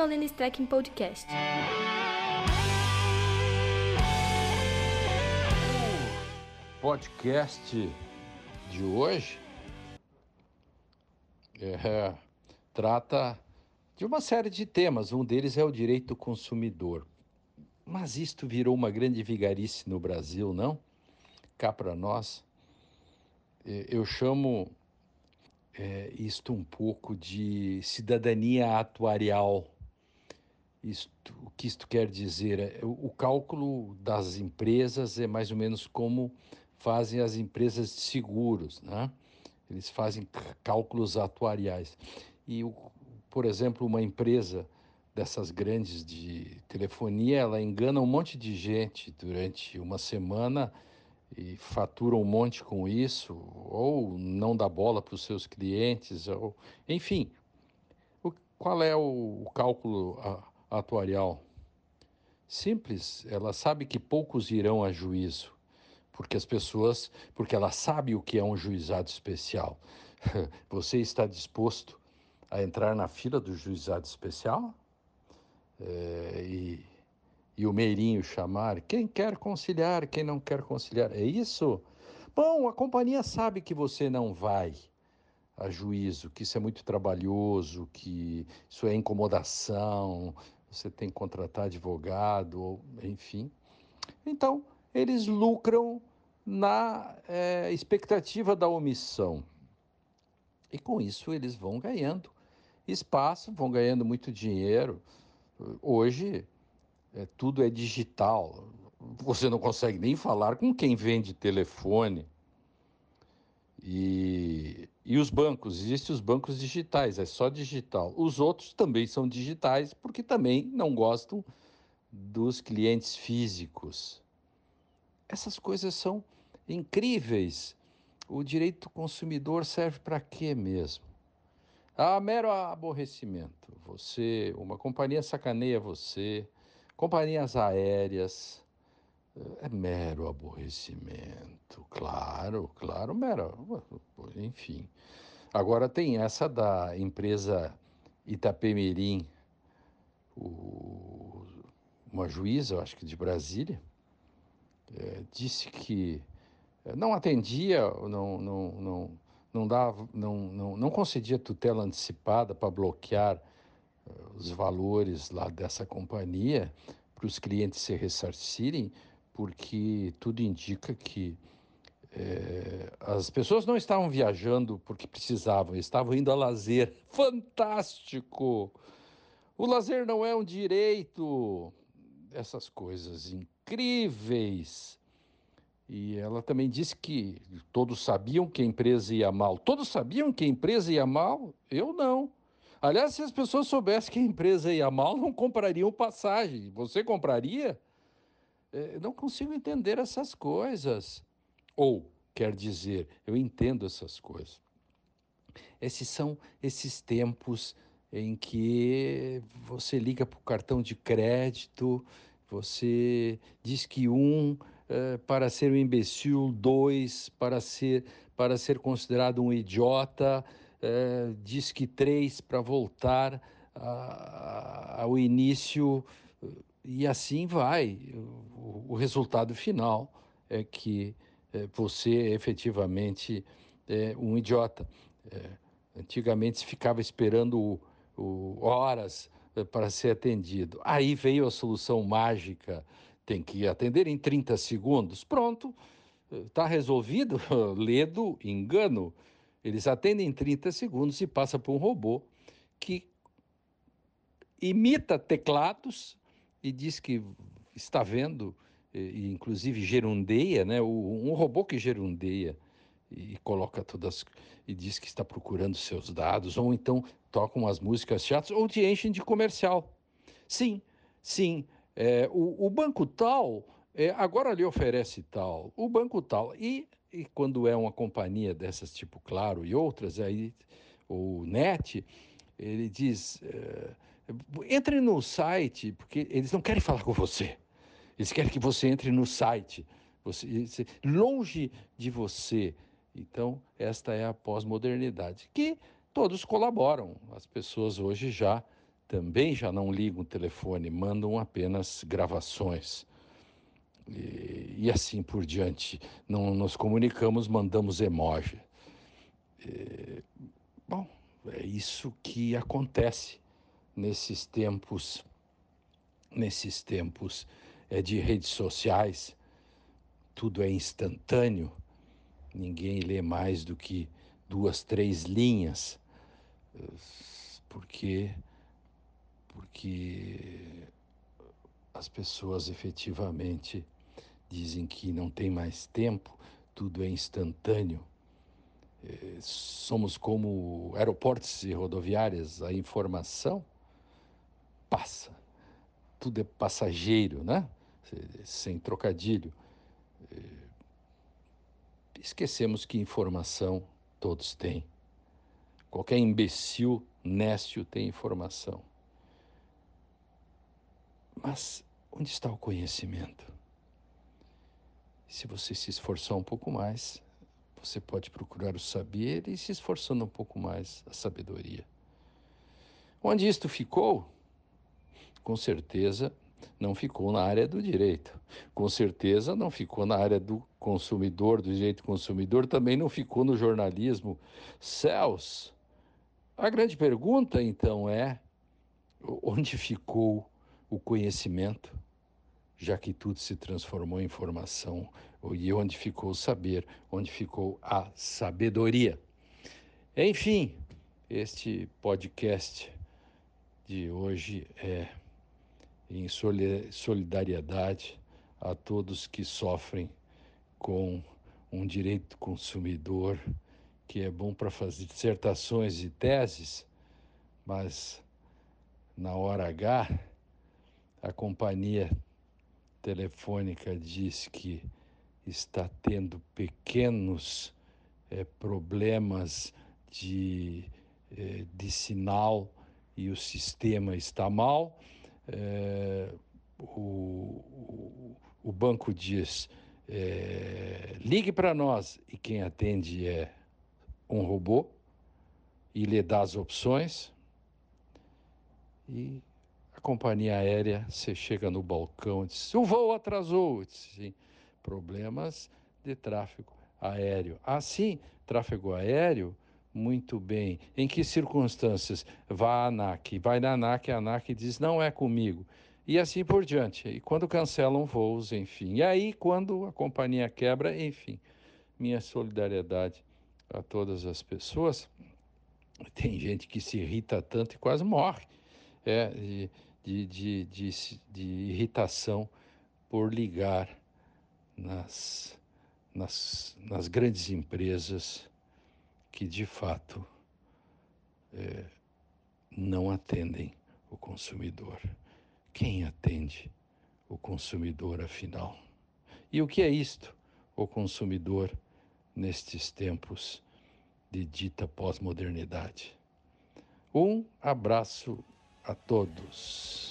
Bem-vindo ao Tracking Podcast. O podcast de hoje é, trata de uma série de temas. Um deles é o direito do consumidor. Mas isto virou uma grande vigarice no Brasil, não? Cá para nós. Eu chamo é, isto um pouco de cidadania atuarial. Isto, o que isto quer dizer? É, o, o cálculo das empresas é mais ou menos como fazem as empresas de seguros, né? Eles fazem cálculos atuariais. E, o, por exemplo, uma empresa dessas grandes de telefonia, ela engana um monte de gente durante uma semana e fatura um monte com isso, ou não dá bola para os seus clientes, ou enfim. O, qual é o, o cálculo a, atuarial? Simples, ela sabe que poucos irão a juízo, porque as pessoas, porque ela sabe o que é um juizado especial. Você está disposto a entrar na fila do juizado especial? É, e e o Meirinho chamar, quem quer conciliar, quem não quer conciliar, é isso? Bom, a companhia sabe que você não vai a juízo, que isso é muito trabalhoso, que isso é incomodação, você tem que contratar advogado, enfim. Então, eles lucram na é, expectativa da omissão. E com isso eles vão ganhando espaço, vão ganhando muito dinheiro. Hoje, é, tudo é digital. Você não consegue nem falar com quem vende telefone. E, e os bancos, existem os bancos digitais, é só digital. Os outros também são digitais, porque também não gostam dos clientes físicos. Essas coisas são incríveis. O direito do consumidor serve para quê mesmo? Ah, mero aborrecimento. Você, uma companhia sacaneia você, Companhias aéreas, é mero aborrecimento, claro, claro, mero, enfim. Agora tem essa da empresa Itapemirim, o, uma juíza, acho que de Brasília, é, disse que não atendia, não, não, não, não, dava, não, não, não concedia tutela antecipada para bloquear os valores lá dessa companhia para os clientes se ressarcirem, porque tudo indica que é, as pessoas não estavam viajando porque precisavam, estavam indo a lazer. Fantástico! O lazer não é um direito. Essas coisas incríveis. E ela também disse que todos sabiam que a empresa ia mal. Todos sabiam que a empresa ia mal? Eu não. Aliás, se as pessoas soubessem que a empresa ia mal, não comprariam passagem. Você compraria? É, não consigo entender essas coisas. Ou, quer dizer, eu entendo essas coisas. Esses são esses tempos em que você liga para o cartão de crédito, você diz que um é, para ser um imbecil, dois para ser para ser considerado um idiota, é, diz que três para voltar a, ao início, e assim vai. O, o resultado final é que é, você é efetivamente é um idiota. É, antigamente se ficava esperando o, o, horas é, para ser atendido. Aí veio a solução mágica: tem que atender em 30 segundos. Pronto, está resolvido. Ledo, engano. Eles atendem em 30 segundos e passa por um robô que imita teclados e diz que está vendo, e, inclusive gerundeia, né? um robô que gerundeia e coloca todas e diz que está procurando seus dados, ou então toca umas músicas chatas, ou te enchem de comercial. Sim, sim, é, o, o, banco tal é, agora lhe oferece tal, o banco tal, e e quando é uma companhia dessas, tipo Claro e outras, aí o NET, ele diz: é, entre no site, porque eles não querem falar com você. Eles querem que você entre no site, você, longe de você. Então, esta é a pós-modernidade, que todos colaboram. As pessoas hoje já também já não ligam o telefone, mandam apenas gravações. E, e assim por diante. Não nos comunicamos, mandamos emoji. E, bom, é isso que acontece nesses tempos, nesses tempos é, de redes sociais. Tudo é instantâneo. Ninguém lê mais do que duas, três linhas, porque porque as pessoas efetivamente dizem que não tem mais tempo, tudo é instantâneo. É, somos como aeroportos e rodoviárias, a informação passa, tudo é passageiro, né? Sem trocadilho. É, esquecemos que informação todos têm. Qualquer imbecil nécio tem informação. Mas onde está o conhecimento? Se você se esforçar um pouco mais, você pode procurar o saber e se esforçando um pouco mais, a sabedoria. Onde isto ficou? Com certeza não ficou na área do direito. Com certeza não ficou na área do consumidor, do direito consumidor, também não ficou no jornalismo. Céus! A grande pergunta, então, é: onde ficou o conhecimento, já que tudo se transformou em informação, e onde ficou o saber, onde ficou a sabedoria. Enfim, este podcast de hoje é em solidariedade a todos que sofrem com um direito consumidor que é bom para fazer dissertações e teses, mas na hora H a companhia telefônica diz que está tendo pequenos é, problemas de, é, de sinal e o sistema está mal. É, o, o, banco diz: ligue para nós, e quem atende é um robô e lhe dá as opções. E a companhia aérea, você chega no balcão e diz, o voo atrasou. Sim, problemas de tráfego aéreo. Ah, sim, tráfego aéreo, muito bem. Em que circunstâncias? Vá à ANAC. Vai na ANAC, a ANAC diz, não é comigo. E assim por diante. E quando cancelam voos, enfim. E aí, quando a companhia quebra, enfim. Minha solidariedade a todas as pessoas. Tem gente que se irrita tanto e quase morre. É, de, de, de, de irritação por ligar nas, nas, nas grandes empresas que de fato é, não atendem o consumidor. Quem atende o consumidor, afinal? E o que é isto, o consumidor, nestes tempos de dita pós-modernidade? Um abraço a todos.